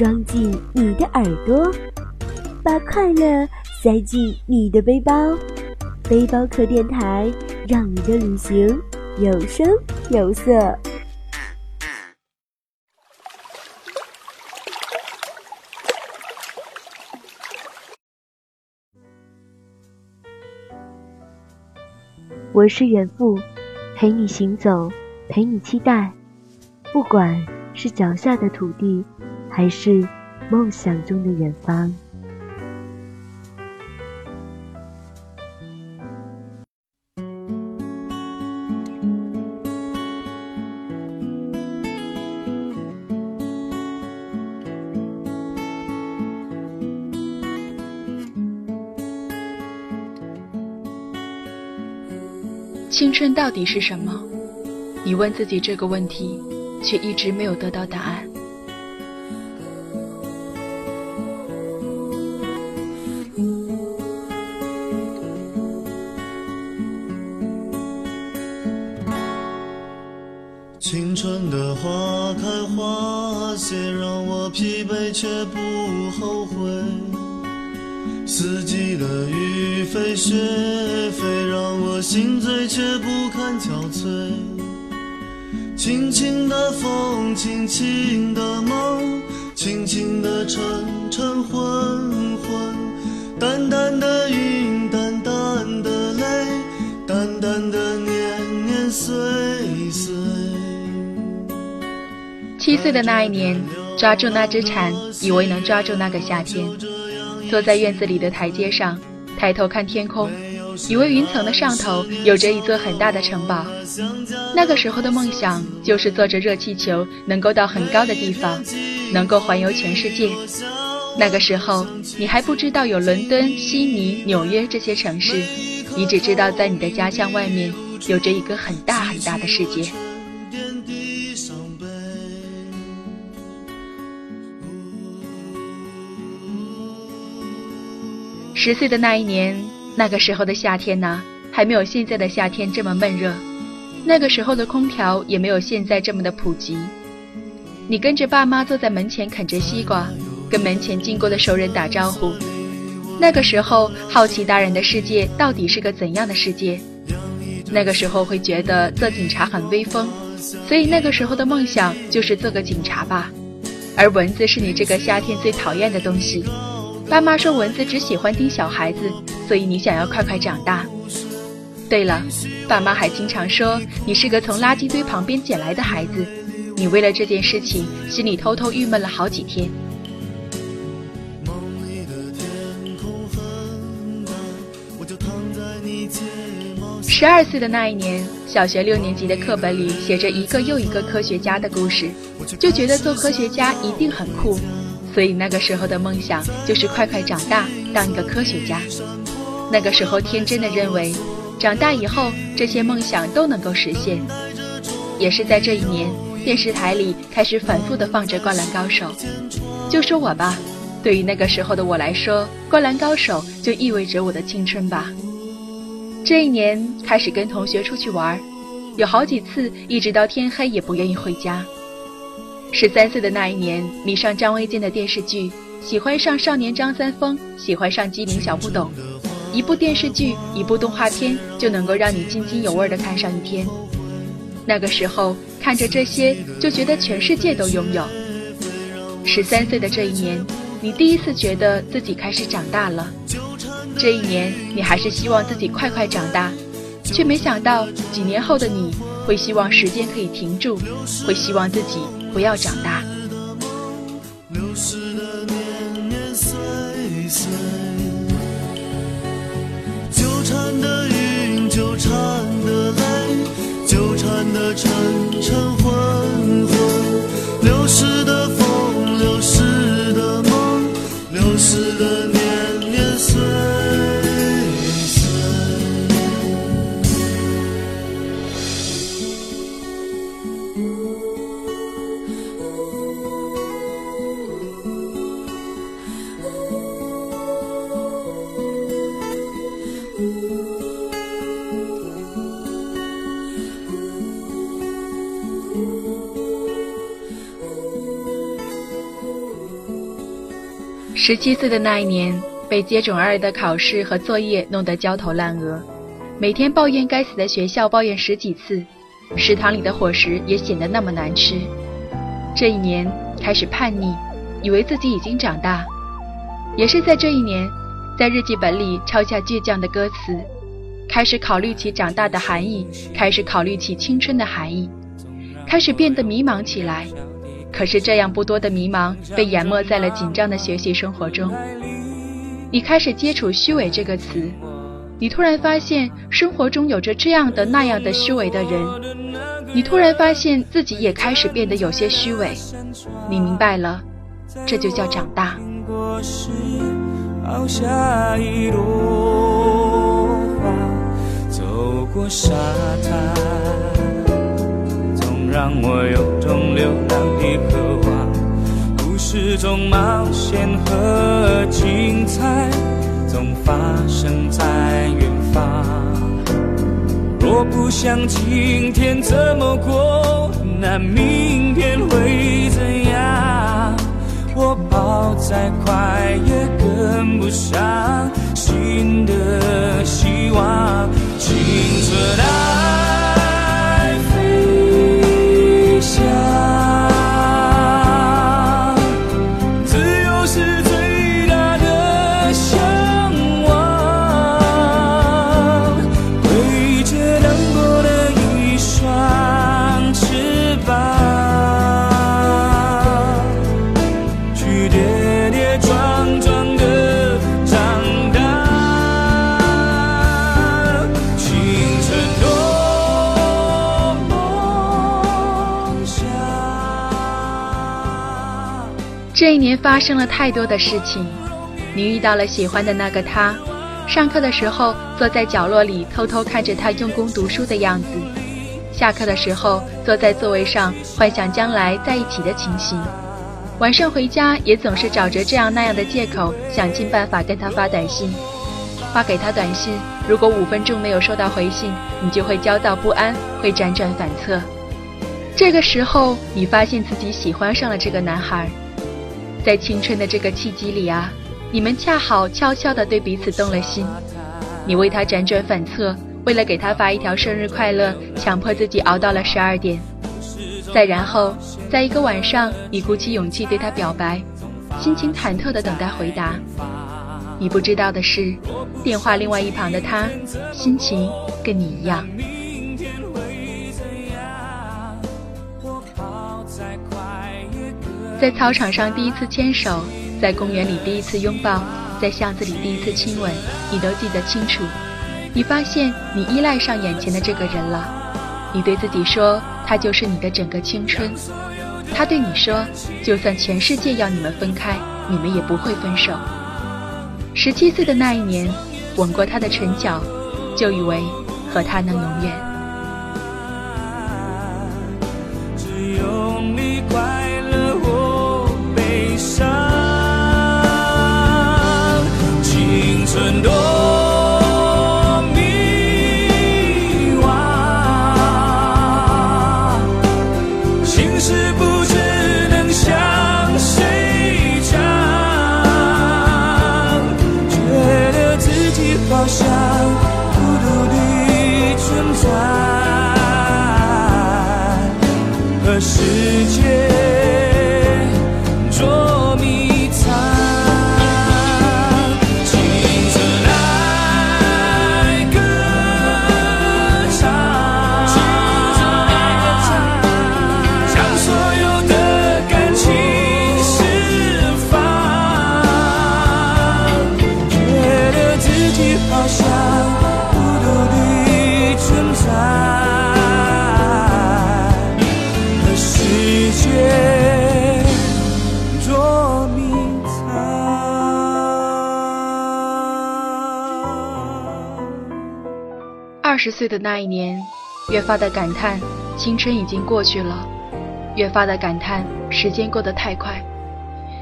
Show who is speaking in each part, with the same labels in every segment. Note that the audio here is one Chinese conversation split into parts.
Speaker 1: 装进你的耳朵，把快乐塞进你的背包。背包客电台，让你的旅行有声有色。我是远赴，陪你行走，陪你期待，不管是脚下的土地，还是梦想中的远方。
Speaker 2: 青春到底是什么？你问自己这个问题，却一直没有得到答案。
Speaker 3: 轻轻的梦，轻轻的晨晨昏昏，淡淡的云，淡淡的泪，淡淡的年年岁岁。
Speaker 2: 七岁的那一年，抓住那只蝉，以为能抓住那个夏天。坐在院子里的台阶上，抬头看天空，以为云层的上头有着一座很大的城堡。那个时候的梦想就是坐着热气球，能够到很高的地方，能够环游全世界。那个时候你还不知道有伦敦、悉尼、纽约这些城市，你只知道在你的家乡外面有着一个很大很大的世界。十岁的那一年，那个时候的夏天呢，还没有现在的夏天这么闷热，那个时候的空调也没有现在这么的普及。你跟着爸妈坐在门前啃着西瓜，跟门前经过的熟人打招呼。那个时候好奇大人的世界到底是个怎样的世界？那个时候会觉得做警察很威风，所以那个时候的梦想就是做个警察吧。而蚊子是你这个夏天最讨厌的东西。爸妈说蚊子只喜欢叮小孩子，所以你想要快快长大。对了，爸妈还经常说你是个从垃圾堆旁边捡来的孩子，你为了这件事情心里偷偷郁闷了好几天。十二岁的那一年，小学六年级的课本里写着一个又一个科学家的故事，就觉得做科学家一定很酷。所以那个时候的梦想就是快快长大，当一个科学家。那个时候天真的认为，长大以后这些梦想都能够实现。也是在这一年，电视台里开始反复的放着《灌篮高手》。就说我吧，对于那个时候的我来说，《灌篮高手》就意味着我的青春吧。这一年开始跟同学出去玩，有好几次一直到天黑也不愿意回家。十三岁的那一年，迷上张卫健的电视剧，喜欢上少年张三丰，喜欢上机灵小不懂。一部电视剧，一部动画片，就能够让你津津有味地看上一天。那个时候看着这些，就觉得全世界都拥有。十三岁的这一年，你第一次觉得自己开始长大了。这一年，你还是希望自己快快长大，却没想到几年后的你会希望时间可以停住，会希望自己。不要长大。
Speaker 3: 流逝的年年岁岁，的云，纠缠的泪，纠缠的晨晨昏昏，流逝的风，流逝的梦，流逝的
Speaker 2: 十七岁的那一年，被接踵而来的考试和作业弄得焦头烂额，每天抱怨该死的学校，抱怨十几次，食堂里的伙食也显得那么难吃。这一年开始叛逆，以为自己已经长大。也是在这一年，在日记本里抄下倔强的歌词，开始考虑起长大的含义，开始考虑起青春的含义，开始变得迷茫起来。可是这样不多的迷茫被淹没在了紧张的学习生活中。你开始接触“虚伪”这个词，你突然发现生活中有着这样的那样的虚伪的人，你突然发现自己也开始变得有些虚伪。你明白了，这就叫长大。走过沙滩。让我有种流浪的渴望，故事中冒险和精彩总发生在远方。若不想今天怎么过，那明天会怎样？我跑再快也跟不上新的希望，青春啊！发生了太多的事情，你遇到了喜欢的那个他，上课的时候坐在角落里偷偷看着他用功读书的样子，下课的时候坐在座位上幻想将来在一起的情形，晚上回家也总是找着这样那样的借口想尽办法跟他发短信，发给他短信，如果五分钟没有收到回信，你就会焦躁不安，会辗转反侧。这个时候，你发现自己喜欢上了这个男孩。在青春的这个契机里啊，你们恰好悄悄地对彼此动了心。你为他辗转反侧，为了给他发一条生日快乐，强迫自己熬到了十二点。再然后，在一个晚上，你鼓起勇气对他表白，心情忐忑地等待回答。你不知道的是，电话另外一旁的他，心情跟你一样。在操场上第一次牵手，在公园里第一次拥抱，在巷子里第一次亲吻，你都记得清楚。你发现你依赖上眼前的这个人了，你对自己说他就是你的整个青春。他对你说，就算全世界要你们分开，你们也不会分手。十七岁的那一年，吻过他的唇角，就以为和他能永远。可是。十岁的那一年，越发的感叹青春已经过去了，越发的感叹时间过得太快。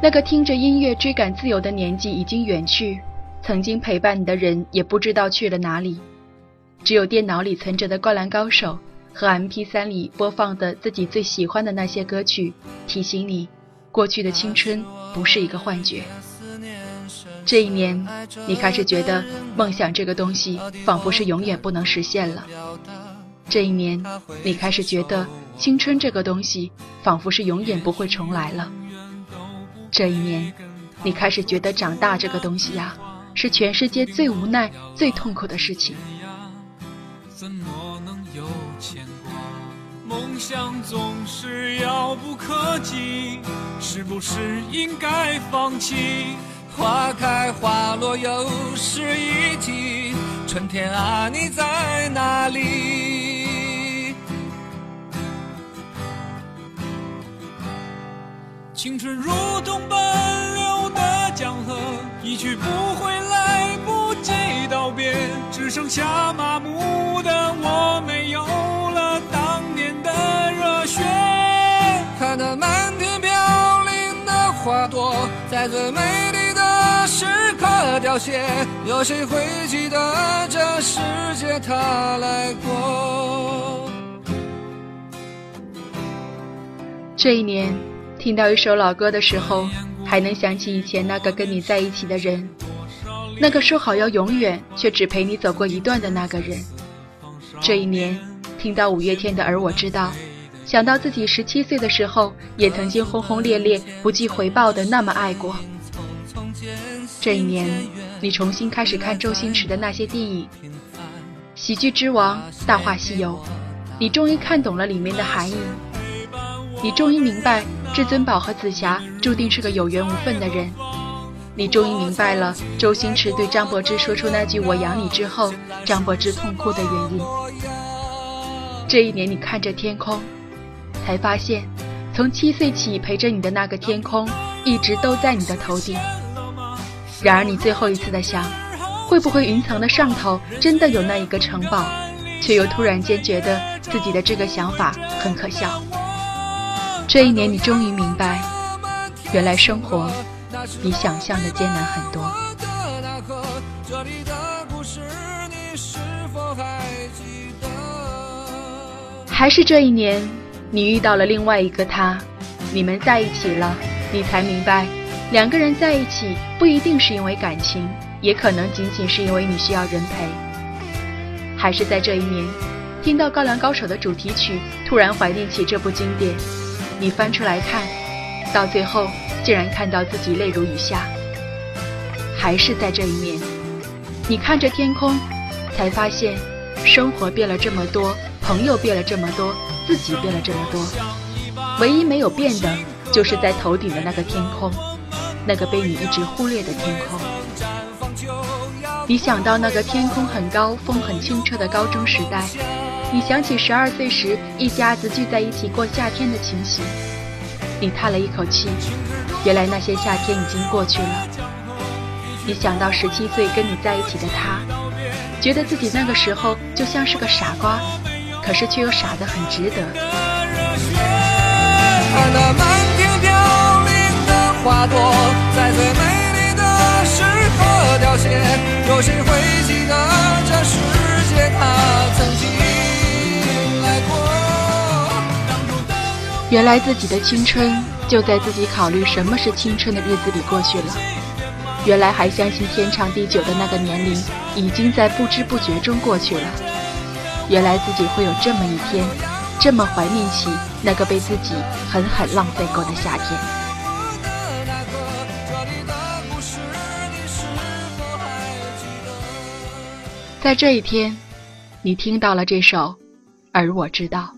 Speaker 2: 那个听着音乐追赶自由的年纪已经远去，曾经陪伴你的人也不知道去了哪里，只有电脑里存着的《灌篮高手》和 MP3 里播放的自己最喜欢的那些歌曲，提醒你，过去的青春不是一个幻觉。这一年，你开始觉得梦想这个东西仿佛是永远不能实现了。这一年，你开始觉得青春这个东西仿佛是永远不会重来了。这一年，你开始觉得长大这个东西呀，是全世界最无奈、最痛苦的事情。怎么能有牵挂梦想总是遥不可及，是不是应该放弃？花开花落又是一季，春天啊，你在哪里？青春如同奔流的江河，一去不回，来不及道别，只剩下麻木的我，没有了当年的热血。看那满天飘零的花朵，在最美。时刻凋谢，有谁会记得这世界它来过？这一年，听到一首老歌的时候，还能想起以前那个跟你在一起的人，那个说好要永远却只陪你走过一段的那个人。这一年，听到五月天的《而我知道》，想到自己十七岁的时候，也曾经轰轰烈烈、不计回报的那么爱过。这一年，你重新开始看周星驰的那些电影，《喜剧之王》《大话西游》，你终于看懂了里面的含义。你终于明白，至尊宝和紫霞注定是个有缘无分的人。你终于明白了，周星驰对张柏芝说出那句“我养你”之后，张柏芝痛哭的原因。这一年，你看着天空，才发现，从七岁起陪着你的那个天空，一直都在你的头顶。然而，你最后一次的想，会不会云层的上头真的有那一个城堡？却又突然间觉得自己的这个想法很可笑。这一年，你终于明白，原来生活比想象的艰难很多。还是这一年，你遇到了另外一个他，你们在一起了，你才明白。两个人在一起不一定是因为感情，也可能仅仅是因为你需要人陪。还是在这一年，听到《高粱高手》的主题曲，突然怀念起这部经典，你翻出来看，到最后竟然看到自己泪如雨下。还是在这一年，你看着天空，才发现生活变了这么多，朋友变了这么多，自己变了这么多，唯一没有变的，就是在头顶的那个天空。那个被你一直忽略的天空，你想到那个天空很高、风很清澈的高中时代，你想起十二岁时一家子聚在一起过夏天的情形，你叹了一口气，原来那些夏天已经过去了。你想到十七岁跟你在一起的他，觉得自己那个时候就像是个傻瓜，可是却又傻得很值得。花朵在最美丽的时刻凋谢，有谁会记得这世界它曾经来过？原来自己的青春就在自己考虑什么是青春的日子里过去了。原来还相信天长地久的那个年龄，已经在不知不觉中过去了。原来自己会有这么一天，这么怀念起那个被自己狠狠浪费过的夏天。在这一天，你听到了这首，而我知道。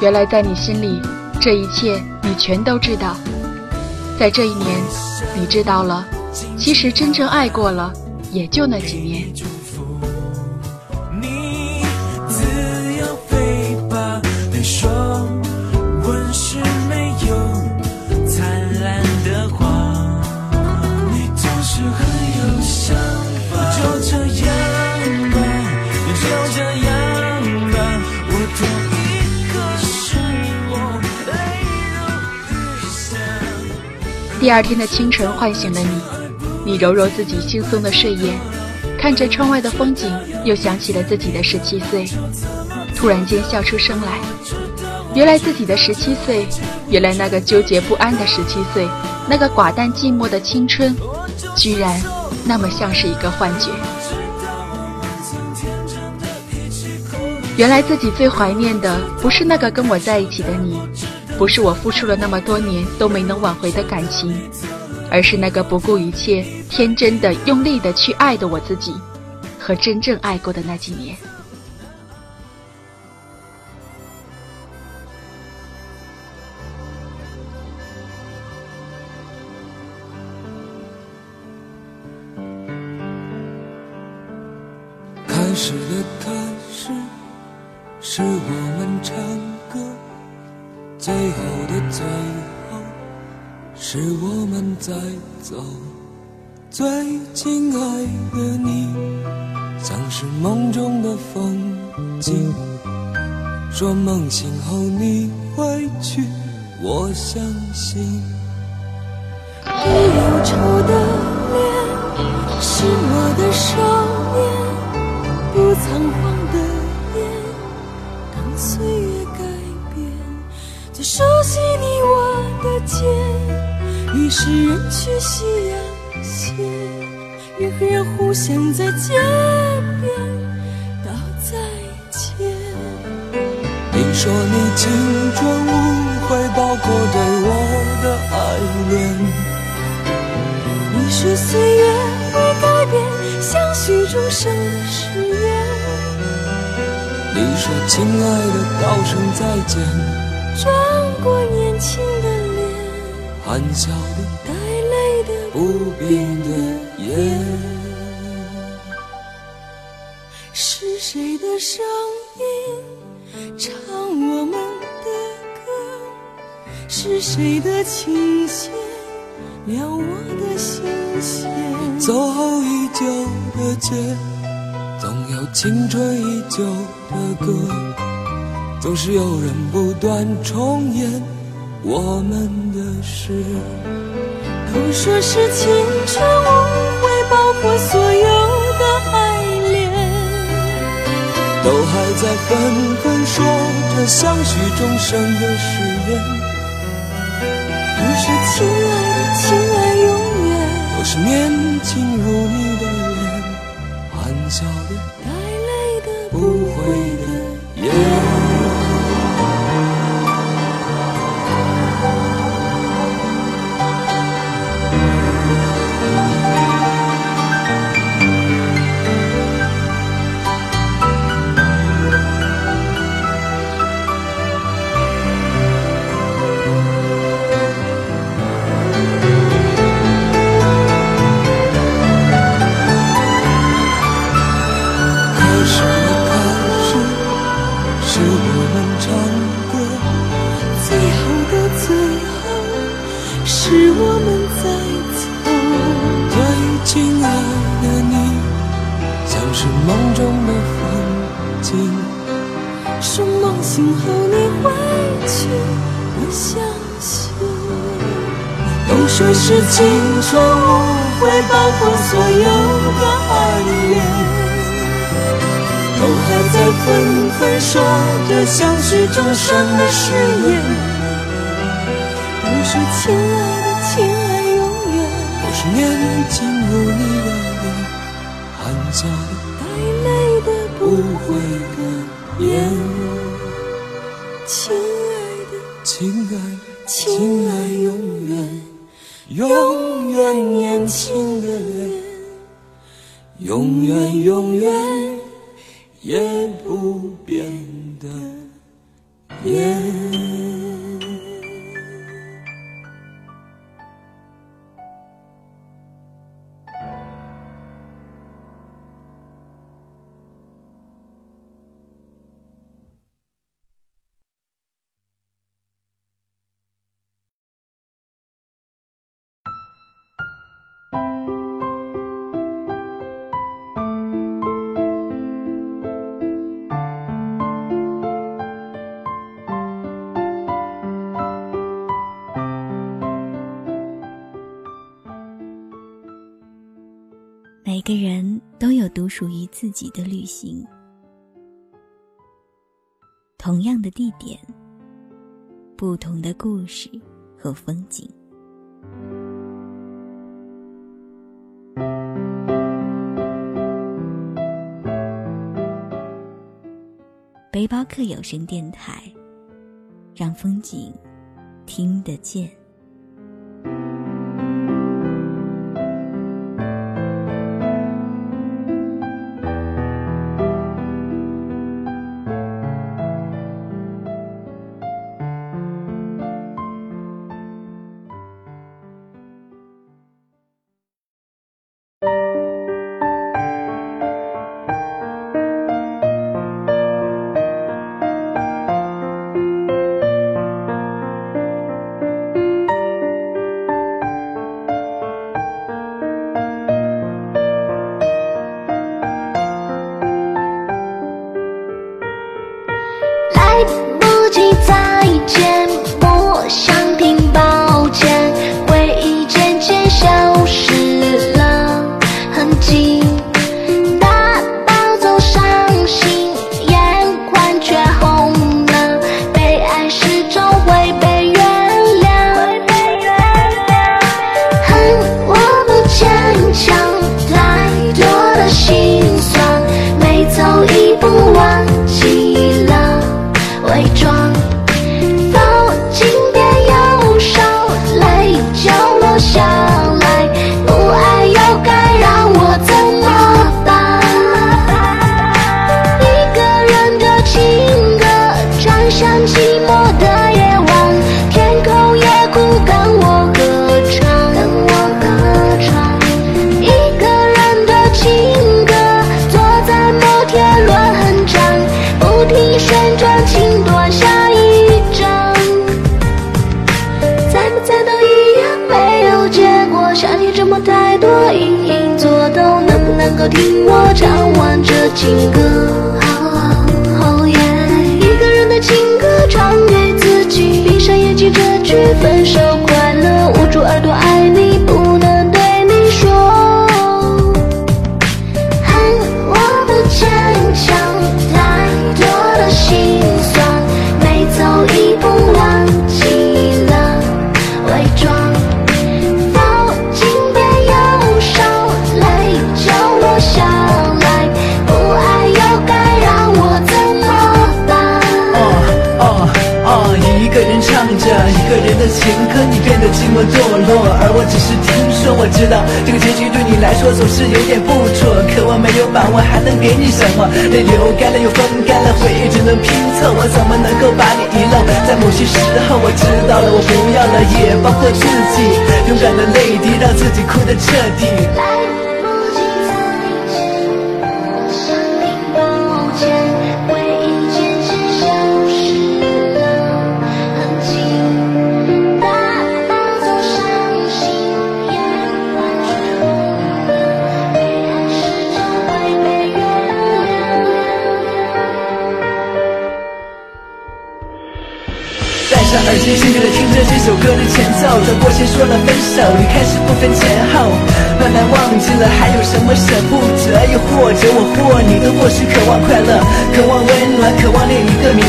Speaker 2: 原来在你心里，这一切你全都知道。在这一年，你知道了，其实真正爱过了，也就那几年。第二天的清晨唤醒了你，你揉揉自己惺忪的睡眼，看着窗外的风景，又想起了自己的十七岁，突然间笑出声来。原来自己的十七岁，原来那个纠结不安的十七岁，那个寡淡寂寞的青春，居然那么像是一个幻觉。原来自己最怀念的，不是那个跟我在一起的你。不是我付出了那么多年都没能挽回的感情，而是那个不顾一切、天真的、用力的去爱的我自己，和真正爱过的那几年。
Speaker 4: 开始的开始，是我们唱。最后的最后，是我们在走。最亲爱的你，像是梦中的风景。说梦醒后你会去，我相信。
Speaker 5: 你忧愁的脸，是我的少年，不曾你我的肩，于是人去夕阳斜，人和人互相在街边道再见。
Speaker 4: 你说你青春无悔，包括对我的爱恋。
Speaker 5: 你说岁月会改变相许终生的誓言。
Speaker 4: 你说亲爱的，道声再见。
Speaker 5: 转过年轻的脸，
Speaker 4: 含笑的，
Speaker 5: 带泪的，
Speaker 4: 不变的眼。
Speaker 5: 是谁的声音唱我们的歌？是谁的琴弦撩我的心弦？
Speaker 4: 走后已久的街，总有青春依旧的歌。总是有人不断重演我们的事，
Speaker 5: 都说是青春无悔，包括所有的爱恋，
Speaker 4: 都还在纷纷说着相许终生的誓言。
Speaker 5: 都说亲爱的，亲爱永远，
Speaker 4: 都是年轻如你。
Speaker 5: 所有的爱恋，都还在纷纷说着相许终生的誓言。
Speaker 6: 己的旅行，同样的地点，不同的故事和风景。背包客有声电台，让风景听得见。
Speaker 5: 听我唱完这情歌，一个人的情歌唱给自己，闭上眼睛，这句分手
Speaker 7: 情歌，你变得寂寞堕落，而我只是听说。我知道这个结局对你来说总是有点不妥，可我没有把握，还能给你什么？泪流干了又风干了，回忆只能拼凑，我怎么能够把你遗漏？在某些时候，我知道了，我不要了，也包括自己，勇敢的泪滴，让自己哭得彻底。歌的前奏，走过前说了分手，你开始不分前后，慢慢忘记了还有什么舍不得，又或者我或你都或许渴望快乐，渴望温暖，渴望另一个明，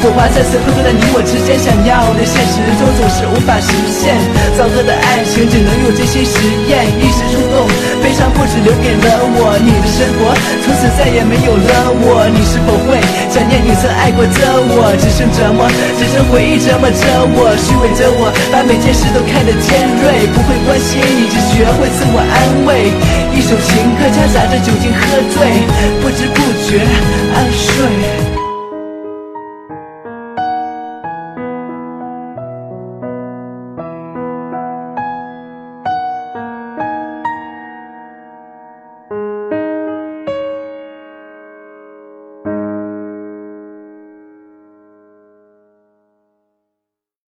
Speaker 7: 火花再次碰撞在你我之间，想要的现实中总是无法实现，糟糕的爱情只能用真心实验，一时冲动，悲伤不止留给了我，你的生活从此再也没有了我，你是否会想念你曾爱过的我，只剩折磨。只剩回忆折磨着我，虚伪着我，把每件事都看得尖锐，不会关心你，只学会自我安慰。一首情歌夹杂着酒精喝醉，不知不觉安睡。